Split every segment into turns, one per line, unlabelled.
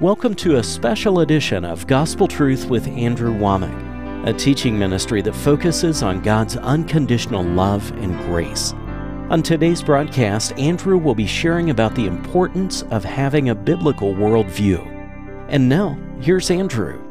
Welcome to a special edition of Gospel Truth with Andrew Wommack, a teaching ministry that focuses on God's unconditional love and grace. On today's broadcast, Andrew will be sharing about the importance of having a biblical worldview. And now, here's Andrew.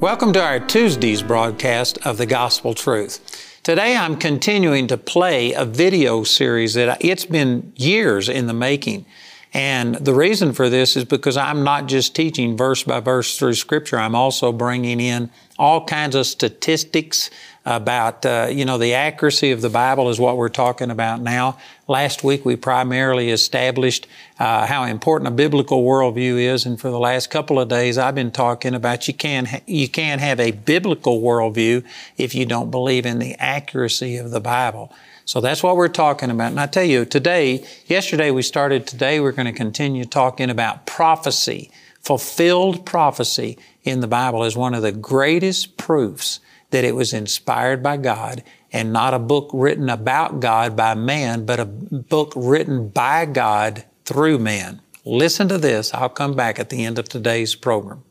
Welcome to our Tuesday's broadcast of the Gospel Truth. Today I'm continuing to play a video series that it's been years in the making. And the reason for this is because I'm not just teaching verse by verse through Scripture, I'm also bringing in all kinds of statistics about, uh, you know, the accuracy of the Bible is what we're talking about now. Last week we primarily established uh, how important a biblical worldview is, and for the last couple of days I've been talking about you can ha- you can have a biblical worldview if you don't believe in the accuracy of the Bible. So that's what we're talking about. And I tell you, today, yesterday we started, today we're going to continue talking about prophecy. Fulfilled prophecy in the Bible is one of the greatest proofs that it was inspired by God and not a book written about God by man, but a book written by God through man. Listen to this. I'll come back at the end of today's program.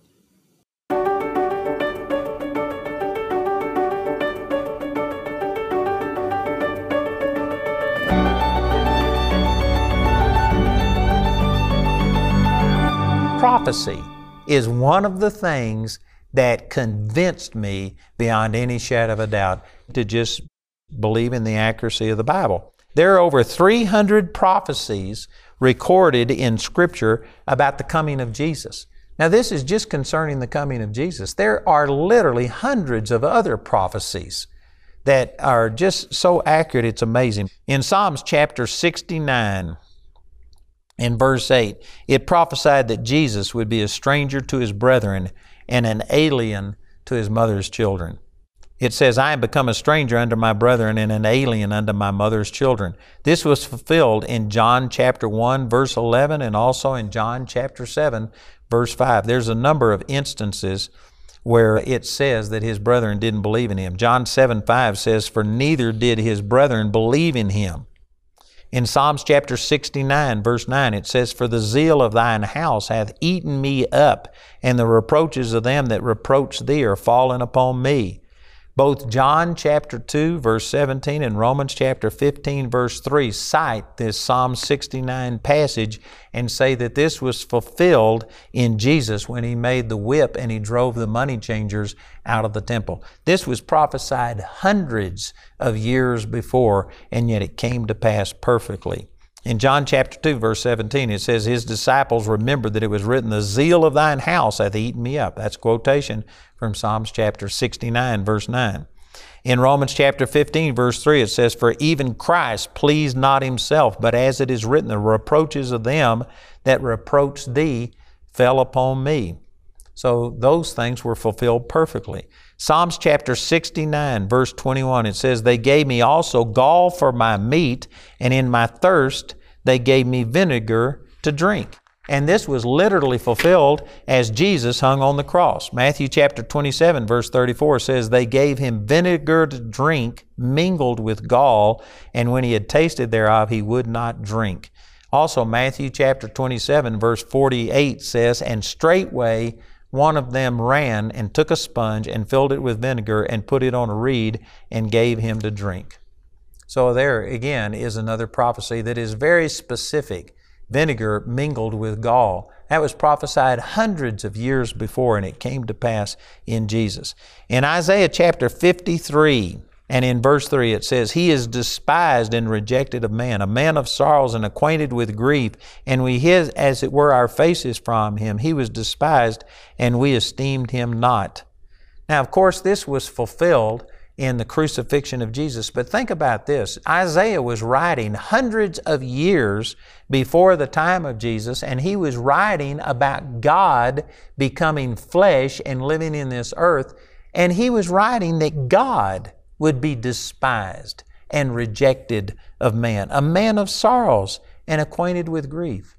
Prophecy is one of the things that convinced me beyond any shadow of a doubt to just believe in the accuracy of the Bible. There are over 300 prophecies recorded in Scripture about the coming of Jesus. Now, this is just concerning the coming of Jesus. There are literally hundreds of other prophecies that are just so accurate, it's amazing. In Psalms chapter 69, in verse 8, it prophesied that Jesus would be a stranger to his brethren and an alien to his mother's children. It says, I am become a stranger unto my brethren and an alien unto my mother's children. This was fulfilled in John chapter 1, verse 11, and also in John chapter 7, verse 5. There's a number of instances where it says that his brethren didn't believe in him. John 7, 5 says, For neither did his brethren believe in him. In Psalms chapter 69, verse 9, it says, For the zeal of thine house hath eaten me up, and the reproaches of them that reproach thee are fallen upon me. Both John chapter 2, verse 17, and Romans chapter 15, verse 3 cite this Psalm 69 passage and say that this was fulfilled in Jesus when he made the whip and he drove the money changers out of the temple. This was prophesied hundreds of years before, and yet it came to pass perfectly. In John chapter 2, verse 17, it says, His disciples remembered that it was written, The zeal of thine house hath eaten me up. That's quotation from Psalms chapter 69, verse 9. In Romans chapter 15, verse 3, it says, For even Christ pleased not himself, but as it is written, the reproaches of them that reproach thee fell upon me. So those things were fulfilled perfectly. Psalms chapter 69, verse 21, it says, They gave me also gall for my meat, and in my thirst they gave me vinegar to drink. And this was literally fulfilled as Jesus hung on the cross. Matthew chapter 27, verse 34 says, They gave him vinegar to drink mingled with gall, and when he had tasted thereof, he would not drink. Also, Matthew chapter 27, verse 48 says, And straightway one of them ran and took a sponge and filled it with vinegar and put it on a reed and gave him to drink. So, there again is another prophecy that is very specific vinegar mingled with gall. That was prophesied hundreds of years before, and it came to pass in Jesus. In Isaiah chapter 53, and in verse 3, it says, He is despised and rejected of man, a man of sorrows and acquainted with grief, and we hid, as it were, our faces from him. He was despised, and we esteemed him not. Now, of course, this was fulfilled in the crucifixion of Jesus. But think about this Isaiah was writing hundreds of years before the time of Jesus, and he was writing about God becoming flesh and living in this earth, and he was writing that God would be despised and rejected of man, a man of sorrows and acquainted with grief.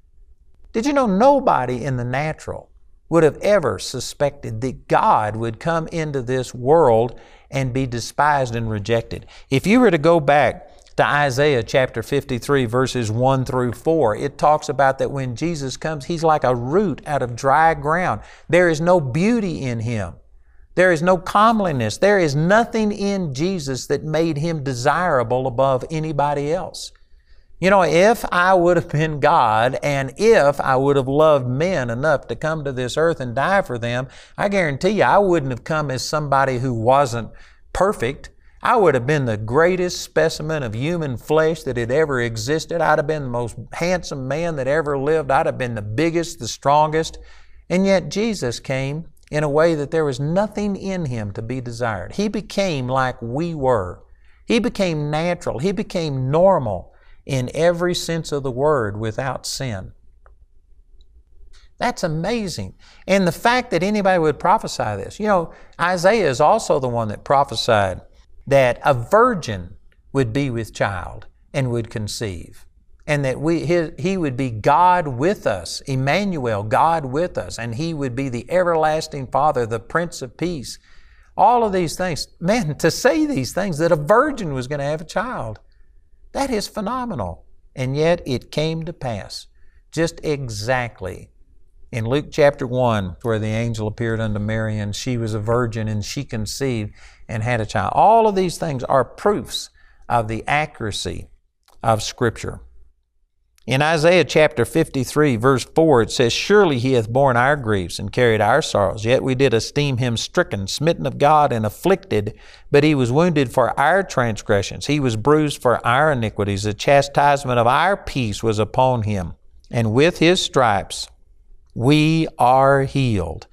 Did you know nobody in the natural would have ever suspected that God would come into this world and be despised and rejected. If you were to go back to Isaiah chapter 53, verses 1 through 4. It talks about that when Jesus comes, He's like a root out of dry ground. There is no beauty in Him. There is no comeliness. There is nothing in Jesus that made Him desirable above anybody else. You know, if I would have been God and if I would have loved men enough to come to this earth and die for them, I guarantee you I wouldn't have come as somebody who wasn't perfect. I would have been the greatest specimen of human flesh that had ever existed. I'd have been the most handsome man that ever lived. I'd have been the biggest, the strongest. And yet Jesus came in a way that there was nothing in him to be desired. He became like we were. He became natural. He became normal in every sense of the word without sin. That's amazing. And the fact that anybody would prophesy this. You know, Isaiah is also the one that prophesied that a virgin would be with child and would conceive. And that we, his, he would be God with us, Emmanuel, God with us, and he would be the everlasting Father, the Prince of Peace. All of these things. Man, to say these things, that a virgin was going to have a child. That is phenomenal. And yet it came to pass just exactly in Luke chapter 1, where the angel appeared unto Mary and she was a virgin and she conceived and had a child. All of these things are proofs of the accuracy of Scripture. In Isaiah chapter 53, verse 4, it says, Surely he hath borne our griefs and carried our sorrows, yet we did esteem him stricken, smitten of God, and afflicted. But he was wounded for our transgressions, he was bruised for our iniquities. The chastisement of our peace was upon him, and with his stripes we are healed.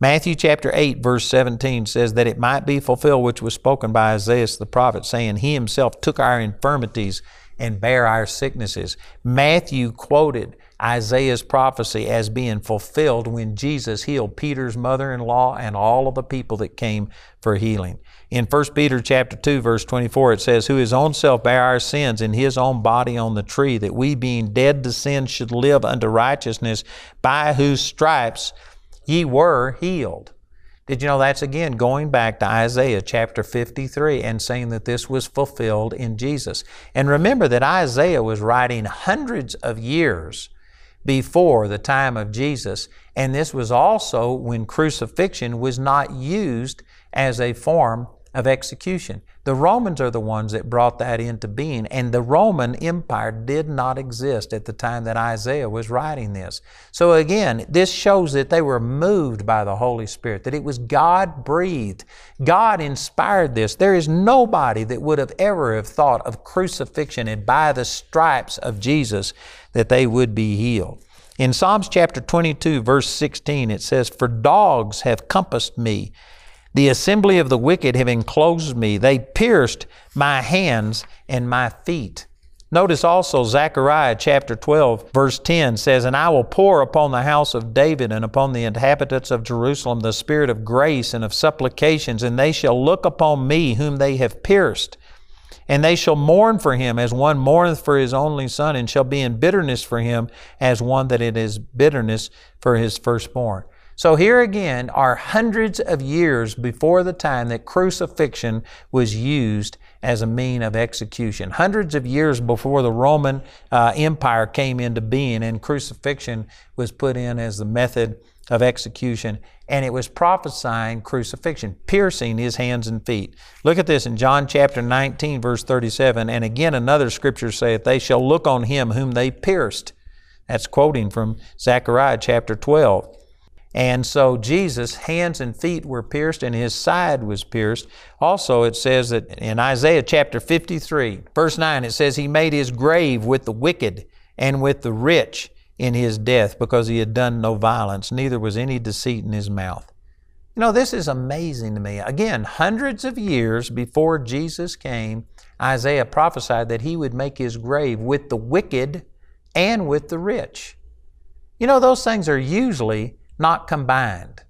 Matthew chapter 8, verse 17 says that it might be fulfilled which was spoken by Isaiah the prophet, saying, He himself took our infirmities and bear our sicknesses. Matthew quoted Isaiah's prophecy as being fulfilled when Jesus healed Peter's mother-in-law and all of the people that came for healing. In 1 Peter chapter 2 verse 24 it says, Who his own self bare our sins in his own body on the tree, that we being dead to sin should live unto righteousness, by whose stripes ye were healed. Did you know that's again going back to Isaiah chapter 53 and saying that this was fulfilled in Jesus? And remember that Isaiah was writing hundreds of years before the time of Jesus, and this was also when crucifixion was not used as a form of execution. The Romans are the ones that brought that into being, and the Roman Empire did not exist at the time that Isaiah was writing this. So again, this shows that they were moved by the Holy Spirit, that it was God breathed. God inspired this. There is nobody that would have ever have thought of crucifixion and by the stripes of Jesus that they would be healed. In Psalms chapter 22, verse 16, it says, For dogs have compassed me the assembly of the wicked have enclosed me. They pierced my hands and my feet. Notice also Zechariah chapter 12, verse 10 says, And I will pour upon the house of David and upon the inhabitants of Jerusalem the spirit of grace and of supplications, and they shall look upon me whom they have pierced. And they shall mourn for him as one mourneth for his only son, and shall be in bitterness for him as one that it is bitterness for his firstborn. So here again are hundreds of years before the time that crucifixion was used as a mean of execution. Hundreds of years before the Roman uh, Empire came into being and crucifixion was put in as the method of execution. And it was prophesying crucifixion, piercing his hands and feet. Look at this in John chapter 19, verse 37. And again, another scripture saith, They shall look on him whom they pierced. That's quoting from Zechariah chapter 12. And so Jesus' hands and feet were pierced and his side was pierced. Also, it says that in Isaiah chapter 53, verse 9, it says, He made his grave with the wicked and with the rich in his death because he had done no violence, neither was any deceit in his mouth. You know, this is amazing to me. Again, hundreds of years before Jesus came, Isaiah prophesied that he would make his grave with the wicked and with the rich. You know, those things are usually not combined.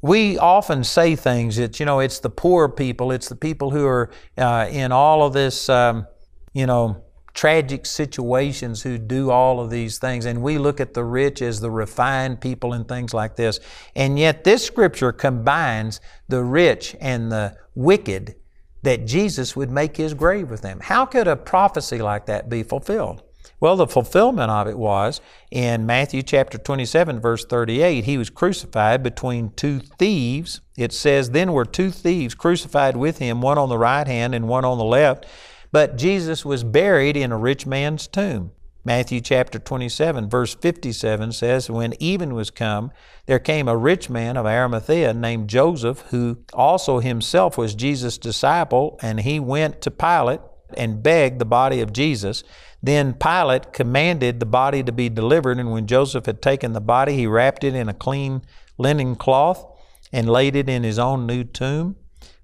We often say things that, you know, it's the poor people, it's the people who are uh, in all of this, um, you know, tragic situations who do all of these things. And we look at the rich as the refined people and things like this. And yet, this scripture combines the rich and the wicked that Jesus would make his grave with them. How could a prophecy like that be fulfilled? Well, the fulfillment of it was in Matthew chapter 27, verse 38. He was crucified between two thieves. It says, Then were two thieves crucified with him, one on the right hand and one on the left. But Jesus was buried in a rich man's tomb. Matthew chapter 27, verse 57 says, When even was come, there came a rich man of Arimathea named Joseph, who also himself was Jesus' disciple, and he went to Pilate and begged the body of Jesus. Then Pilate commanded the body to be delivered, and when Joseph had taken the body, he wrapped it in a clean linen cloth and laid it in his own new tomb,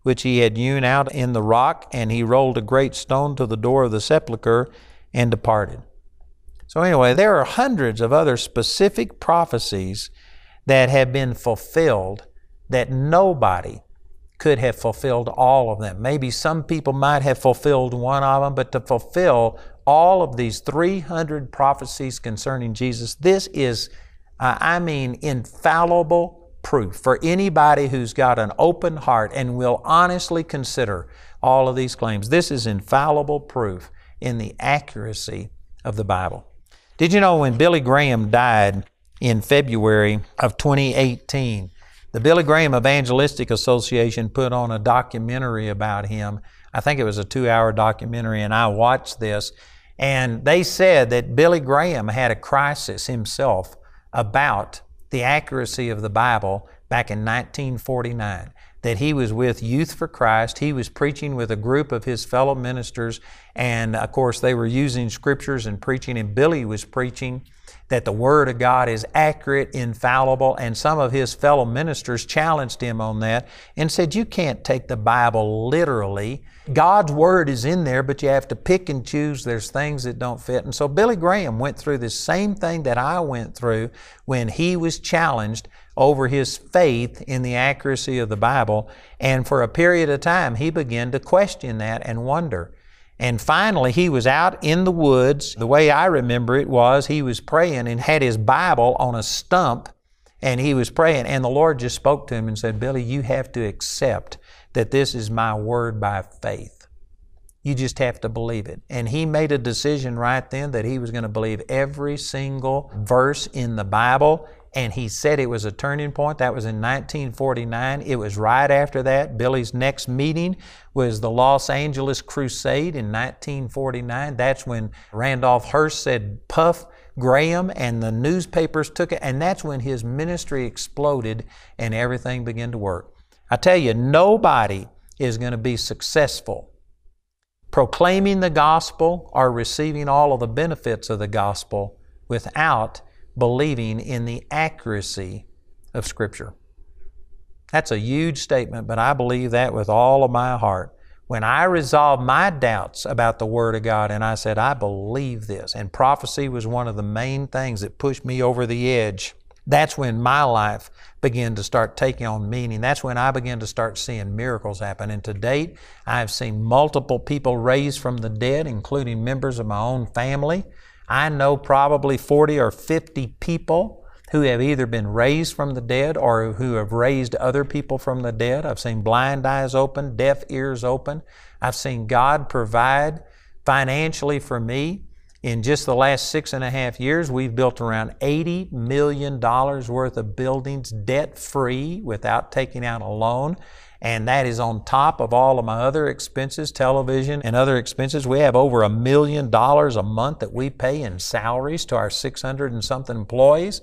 which he had hewn out in the rock, and he rolled a great stone to the door of the sepulchre and departed. So, anyway, there are hundreds of other specific prophecies that have been fulfilled that nobody could have fulfilled all of them. Maybe some people might have fulfilled one of them, but to fulfill all of these 300 prophecies concerning Jesus, this is, uh, I mean, infallible proof for anybody who's got an open heart and will honestly consider all of these claims. This is infallible proof in the accuracy of the Bible. Did you know when Billy Graham died in February of 2018, the Billy Graham Evangelistic Association put on a documentary about him. I think it was a two hour documentary, and I watched this. And they said that Billy Graham had a crisis himself about the accuracy of the Bible back in 1949 that he was with Youth for Christ. He was preaching with a group of his fellow ministers, and of course, they were using scriptures and preaching, and Billy was preaching that the Word of God is accurate, infallible, and some of his fellow ministers challenged him on that and said, You can't take the Bible literally. God's Word is in there, but you have to pick and choose. There's things that don't fit. And so Billy Graham went through the same thing that I went through when he was challenged over his faith in the accuracy of the Bible. And for a period of time, he began to question that and wonder. And finally, he was out in the woods. The way I remember it was he was praying and had his Bible on a stump and he was praying. And the Lord just spoke to him and said, Billy, you have to accept that this is my word by faith. You just have to believe it. And he made a decision right then that he was going to believe every single verse in the Bible and he said it was a turning point. That was in 1949. It was right after that. Billy's next meeting was the Los Angeles Crusade in 1949. That's when Randolph Hearst said, Puff Graham, and the newspapers took it, and that's when his ministry exploded and everything began to work. I tell you, nobody is going to be successful proclaiming the gospel or receiving all of the benefits of the gospel without believing in the accuracy of Scripture. That's a huge statement, but I believe that with all of my heart. When I resolved my doubts about the Word of God and I said, I believe this, and prophecy was one of the main things that pushed me over the edge, that's when my life began to start taking on meaning. That's when I began to start seeing miracles happen. And to date, I've seen multiple people raised from the dead, including members of my own family. I know probably 40 or 50 people who have either been raised from the dead or who have raised other people from the dead. I've seen blind eyes open, deaf ears open. I've seen God provide financially for me. In just the last six and a half years, we've built around $80 million worth of buildings debt free without taking out a loan and that is on top of all of my other expenses, television and other expenses. We have over a million dollars a month that we pay in salaries to our 600 and something employees.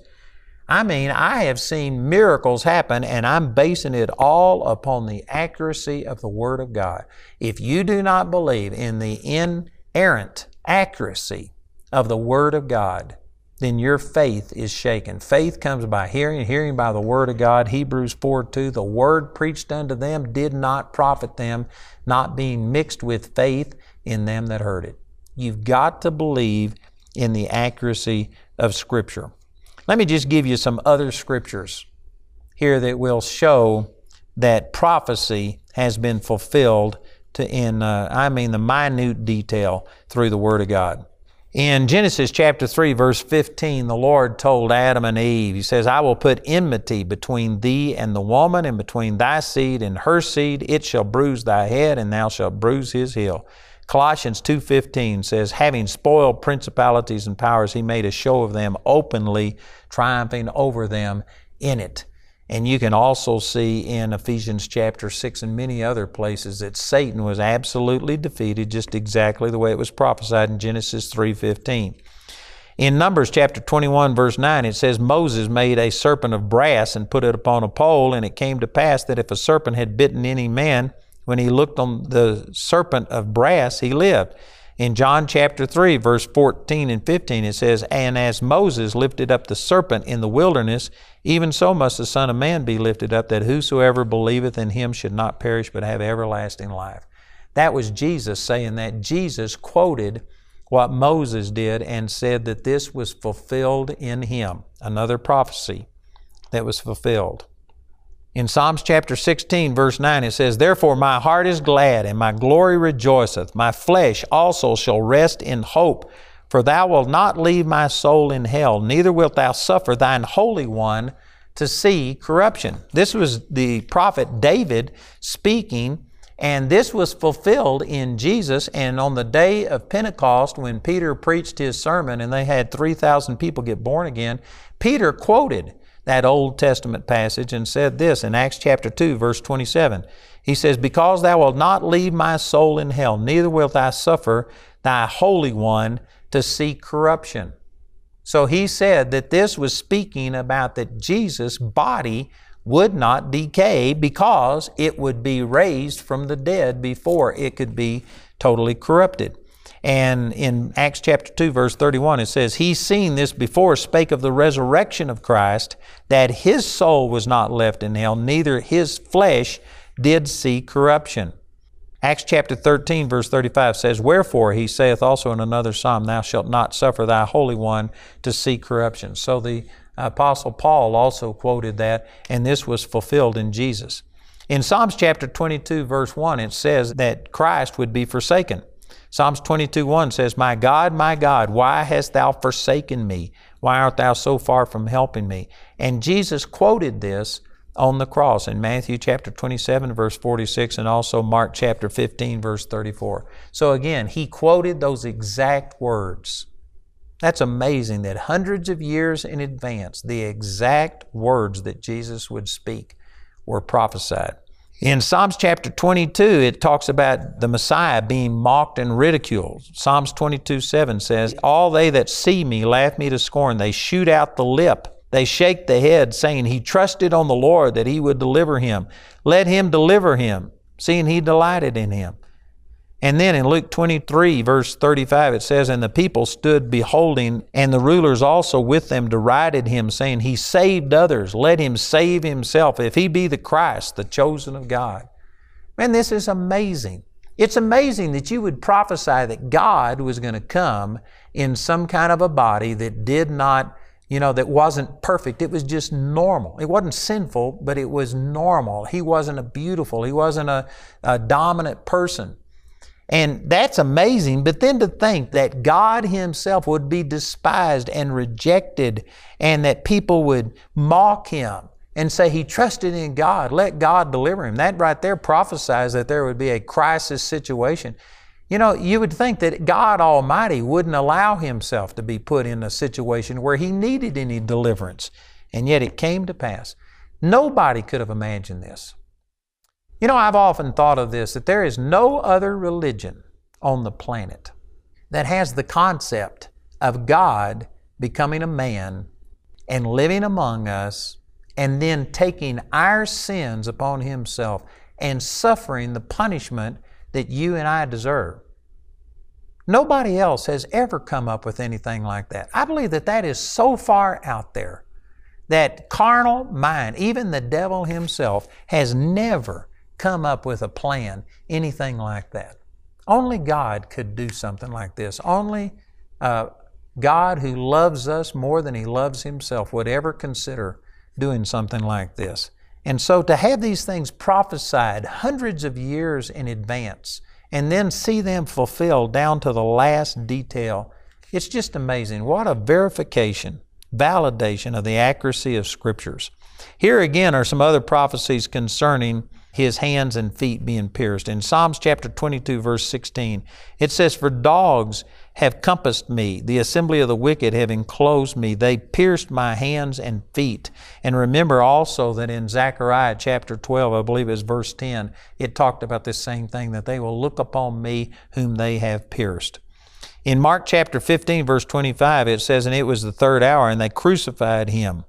I mean, I have seen miracles happen, and I'm basing it all upon the accuracy of the Word of God. If you do not believe in the inerrant accuracy of the Word of God, then your faith is shaken. Faith comes by hearing, hearing by the Word of God. Hebrews 4 2. The Word preached unto them did not profit them, not being mixed with faith in them that heard it. You've got to believe in the accuracy of Scripture. Let me just give you some other scriptures here that will show that prophecy has been fulfilled to in uh, I mean the minute detail through the Word of God. In Genesis chapter 3, verse 15, the Lord told Adam and Eve, He says, I will put enmity between thee and the woman, and between thy seed and her seed. It shall bruise thy head, and thou shalt bruise his heel. Colossians 2.15 says, Having spoiled principalities and powers, He made a show of them openly, triumphing over them in it. And you can also see in Ephesians chapter 6 and many other places that Satan was absolutely defeated just exactly the way it was prophesied in Genesis 3:15. In Numbers chapter 21 verse 9 it says Moses made a serpent of brass and put it upon a pole and it came to pass that if a serpent had bitten any man when he looked on the serpent of brass he lived. In John chapter 3, verse 14 and 15, it says, And as Moses lifted up the serpent in the wilderness, even so must the Son of Man be lifted up, that whosoever believeth in him should not perish but have everlasting life. That was Jesus saying that. Jesus quoted what Moses did and said that this was fulfilled in him. Another prophecy that was fulfilled. In Psalms chapter 16, verse 9, it says, Therefore my heart is glad, and my glory rejoiceth. My flesh also shall rest in hope. For thou wilt not leave my soul in hell, neither wilt thou suffer thine Holy One to see corruption. This was the prophet David speaking, and this was fulfilled in Jesus. And on the day of Pentecost, when Peter preached his sermon and they had 3,000 people get born again, Peter quoted that Old Testament passage and said this in Acts chapter 2, verse 27. He says, Because thou wilt not leave my soul in hell, neither wilt thou suffer thy Holy One to see corruption. So he said that this was speaking about that Jesus' body would not decay because it would be raised from the dead before it could be totally corrupted. And in Acts chapter 2, verse 31, it says, He seen this before, spake of the resurrection of Christ, that his soul was not left in hell, neither his flesh did see corruption. Acts chapter 13, verse 35 says, Wherefore he saith also in another psalm, Thou shalt not suffer thy Holy One to see corruption. So the Apostle Paul also quoted that, and this was fulfilled in Jesus. In Psalms chapter 22, verse 1, it says that Christ would be forsaken. Psalms 22 1 says, My God, my God, why hast thou forsaken me? Why art thou so far from helping me? And Jesus quoted this on the cross in Matthew chapter 27, verse 46, and also Mark chapter 15, verse 34. So again, he quoted those exact words. That's amazing that hundreds of years in advance, the exact words that Jesus would speak were prophesied. In Psalms chapter 22, it talks about the Messiah being mocked and ridiculed. Psalms 22 7 says, All they that see me laugh me to scorn. They shoot out the lip. They shake the head, saying, He trusted on the Lord that He would deliver him. Let Him deliver him, seeing He delighted in him. And then in Luke 23, verse 35, it says, And the people stood beholding, and the rulers also with them derided him, saying, He saved others, let him save himself, if he be the Christ, the chosen of God. Man, this is amazing. It's amazing that you would prophesy that God was going to come in some kind of a body that did not, you know, that wasn't perfect. It was just normal. It wasn't sinful, but it was normal. He wasn't a beautiful, he wasn't a, a dominant person. And that's amazing. But then to think that God Himself would be despised and rejected, and that people would mock Him and say He trusted in God, let God deliver Him. That right there prophesies that there would be a crisis situation. You know, you would think that God Almighty wouldn't allow Himself to be put in a situation where He needed any deliverance. And yet it came to pass. Nobody could have imagined this. You know, I've often thought of this that there is no other religion on the planet that has the concept of God becoming a man and living among us and then taking our sins upon Himself and suffering the punishment that you and I deserve. Nobody else has ever come up with anything like that. I believe that that is so far out there that carnal mind, even the devil himself, has never come up with a plan, anything like that. Only God could do something like this. Only uh, God, who loves us more than He loves Himself, would ever consider doing something like this. And so to have these things prophesied hundreds of years in advance and then see them fulfilled down to the last detail, It's just amazing. What a verification, validation of the accuracy of Scriptures. Here again are some other prophecies concerning his hands and feet being pierced. In Psalms chapter 22, verse 16, it says, For dogs have compassed me, the assembly of the wicked have enclosed me, they pierced my hands and feet. And remember also that in Zechariah chapter 12, I believe it's verse 10, it talked about this same thing, that they will look upon me whom they have pierced. In Mark chapter 15, verse 25, it says, And it was the third hour, and they crucified him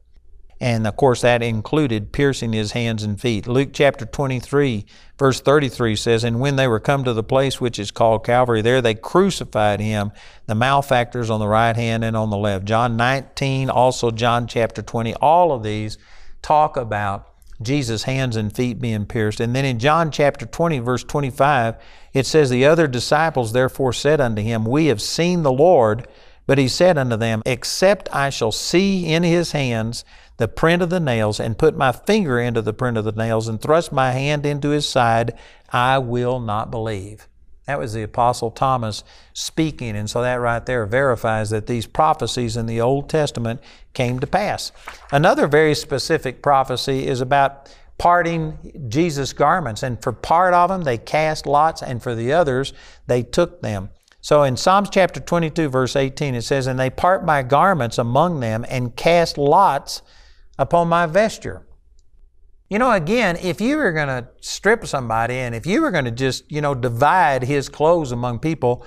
and of course, that included piercing his hands and feet. Luke chapter 23, verse 33 says, And when they were come to the place which is called Calvary, there they crucified him, the malefactors on the right hand and on the left. John 19, also John chapter 20, all of these talk about Jesus' hands and feet being pierced. And then in John chapter 20, verse 25, it says, The other disciples therefore said unto him, We have seen the Lord. But he said unto them, Except I shall see in his hands the print of the nails, and put my finger into the print of the nails, and thrust my hand into his side, I will not believe. That was the Apostle Thomas speaking, and so that right there verifies that these prophecies in the Old Testament came to pass. Another very specific prophecy is about parting Jesus' garments, and for part of them they cast lots, and for the others they took them. So in Psalms chapter 22, verse 18, it says, And they part my garments among them and cast lots upon my vesture. You know, again, if you were going to strip somebody and if you were going to just, you know, divide his clothes among people,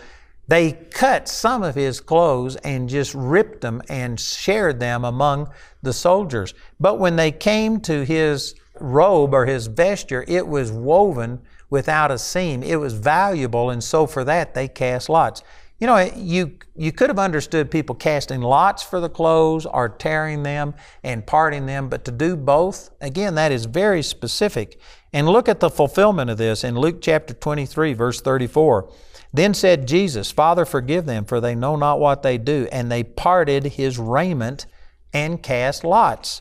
they cut some of his clothes and just ripped them and shared them among the soldiers. But when they came to his robe or his vesture, it was woven without a seam. It was valuable, and so for that they cast lots. You know, you, you could have understood people casting lots for the clothes or tearing them and parting them, but to do both, again, that is very specific. And look at the fulfillment of this in Luke chapter 23, verse 34. Then said Jesus, Father, forgive them, for they know not what they do. And they parted his raiment and cast lots.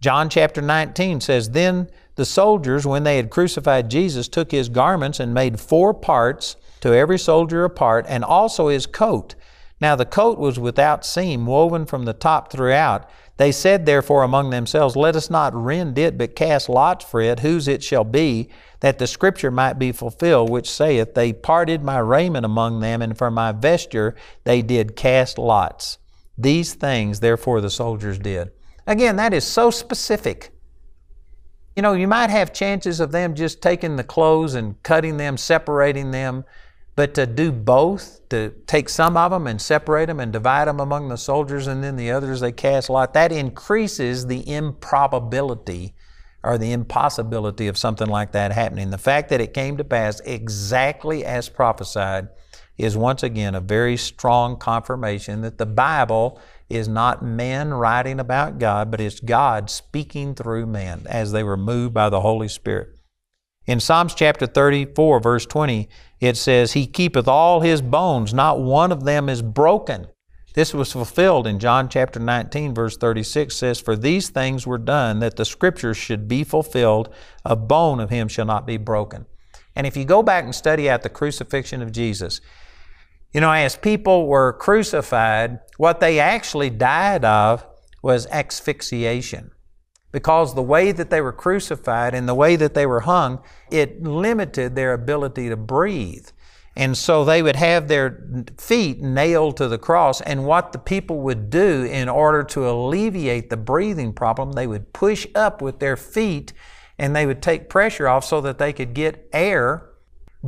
John chapter 19 says, Then the soldiers, when they had crucified Jesus, took his garments and made four parts to every soldier a part, and also his coat. Now the coat was without seam, woven from the top throughout. They said therefore among themselves, Let us not rend it, but cast lots for it, whose it shall be, that the scripture might be fulfilled, which saith, They parted my raiment among them, and for my vesture they did cast lots. These things therefore the soldiers did. Again, that is so specific. You know, you might have chances of them just taking the clothes and cutting them, separating them, but to do both, to take some of them and separate them and divide them among the soldiers and then the others they cast lot, that increases the improbability or the impossibility of something like that happening. The fact that it came to pass exactly as prophesied is once again a very strong confirmation that the Bible is not men writing about God, but it's God speaking through man as they were moved by the Holy Spirit. In Psalms chapter 34, verse 20, it says, He keepeth all his bones, not one of them is broken. This was fulfilled in John chapter 19, verse 36 says, For these things were done that the scriptures should be fulfilled, a bone of him shall not be broken. And if you go back and study out the crucifixion of Jesus, you know, as people were crucified, what they actually died of was asphyxiation. Because the way that they were crucified and the way that they were hung, it limited their ability to breathe. And so they would have their feet nailed to the cross. And what the people would do in order to alleviate the breathing problem, they would push up with their feet and they would take pressure off so that they could get air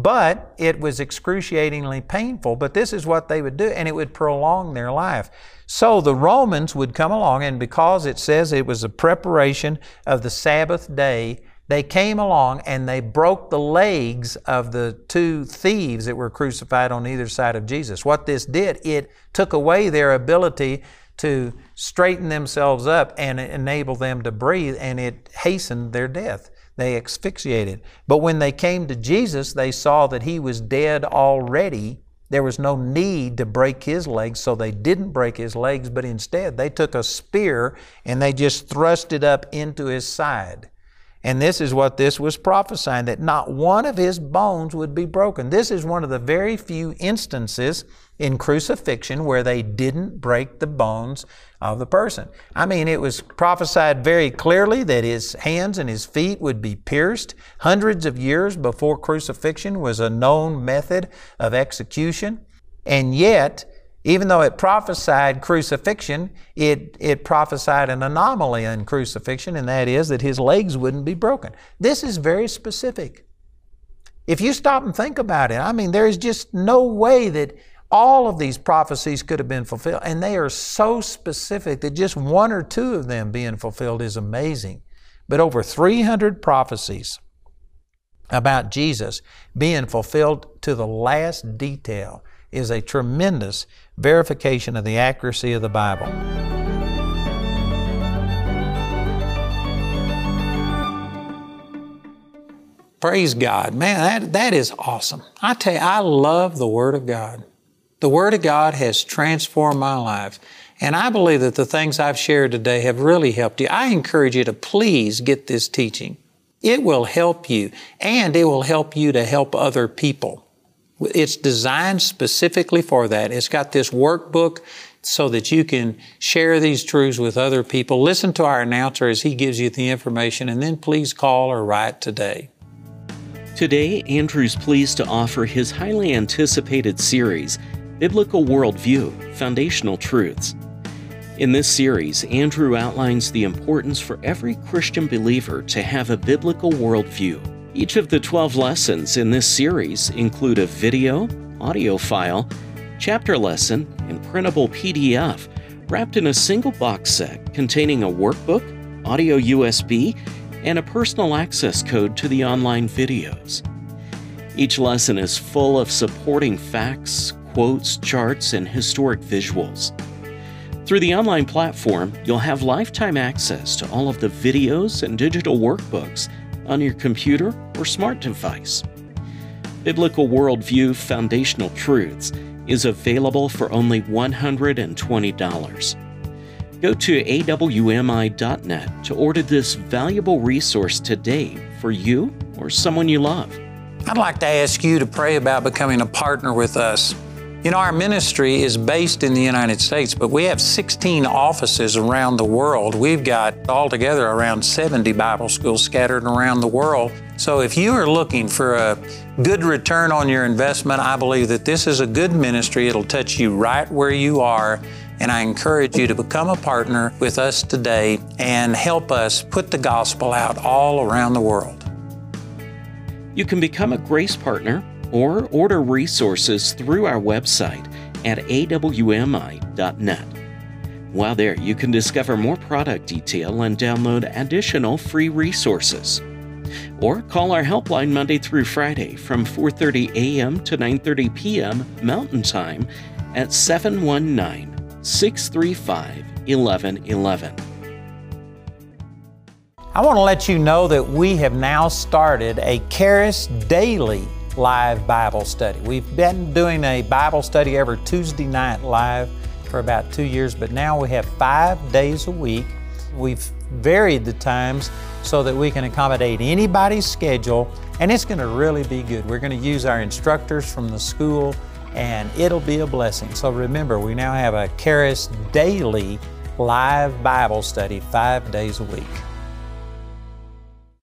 but it was excruciatingly painful. But this is what they would do, and it would prolong their life. So the Romans would come along, and because it says it was a preparation of the Sabbath day, they came along and they broke the legs of the two thieves that were crucified on either side of Jesus. What this did, it took away their ability to straighten themselves up and enable them to breathe, and it hastened their death. They asphyxiated. But when they came to Jesus, they saw that he was dead already. There was no need to break his legs, so they didn't break his legs, but instead they took a spear and they just thrust it up into his side. And this is what this was prophesying that not one of his bones would be broken. This is one of the very few instances in crucifixion where they didn't break the bones of the person. I mean, it was prophesied very clearly that his hands and his feet would be pierced. Hundreds of years before crucifixion was a known method of execution. And yet, even though it prophesied crucifixion, it, it prophesied an anomaly in crucifixion, and that is that his legs wouldn't be broken. This is very specific. If you stop and think about it, I mean, there is just no way that all of these prophecies could have been fulfilled, and they are so specific that just one or two of them being fulfilled is amazing. But over 300 prophecies about Jesus being fulfilled to the last detail is a tremendous verification of the accuracy of the Bible. Praise God. Man, that, that is awesome. I tell you, I love the Word of God. The Word of God has transformed my life. And I believe that the things I've shared today have really helped you. I encourage you to please get this teaching. It will help you, and it will help you to help other people. It's designed specifically for that. It's got this workbook so that you can share these truths with other people. Listen to our announcer as he gives you the information, and then please call or write today.
Today, Andrew's pleased to offer his highly anticipated series, Biblical Worldview Foundational Truths. In this series, Andrew outlines the importance for every Christian believer to have a biblical worldview. Each of the 12 lessons in this series include a video, audio file, chapter lesson, and printable PDF wrapped in a single box set containing a workbook, audio USB, and a personal access code to the online videos. Each lesson is full of supporting facts, quotes, charts, and historic visuals. Through the online platform, you'll have lifetime access to all of the videos and digital workbooks on your computer or smart device. Biblical Worldview Foundational Truths is available for only $120. Go to awmi.net to order this valuable resource today for you or someone you love.
I'd like to ask you to pray about becoming a partner with us. You know, our ministry is based in the United States, but we have 16 offices around the world. We've got altogether around 70 Bible schools scattered around the world. So if you are looking for a good return on your investment, I believe that this is a good ministry. It'll touch you right where you are. And I encourage you to become a partner with us today and help us put the gospel out all around the world.
You can become a grace partner or order resources through our website at awmi.net. While there, you can discover more product detail and download additional free resources. Or call our helpline Monday through Friday from 4:30 a.m. to 9:30 p.m. Mountain Time at 719-635-1111.
I want to let you know that we have now started a Charis Daily live Bible study. We've been doing a Bible study every Tuesday night live for about two years, but now we have five days a week. We've varied the times so that we can accommodate anybody's schedule, and it's going to really be good. We're going to use our instructors from the school, and it'll be a blessing. So remember, we now have a Charis Daily live Bible study five days a week.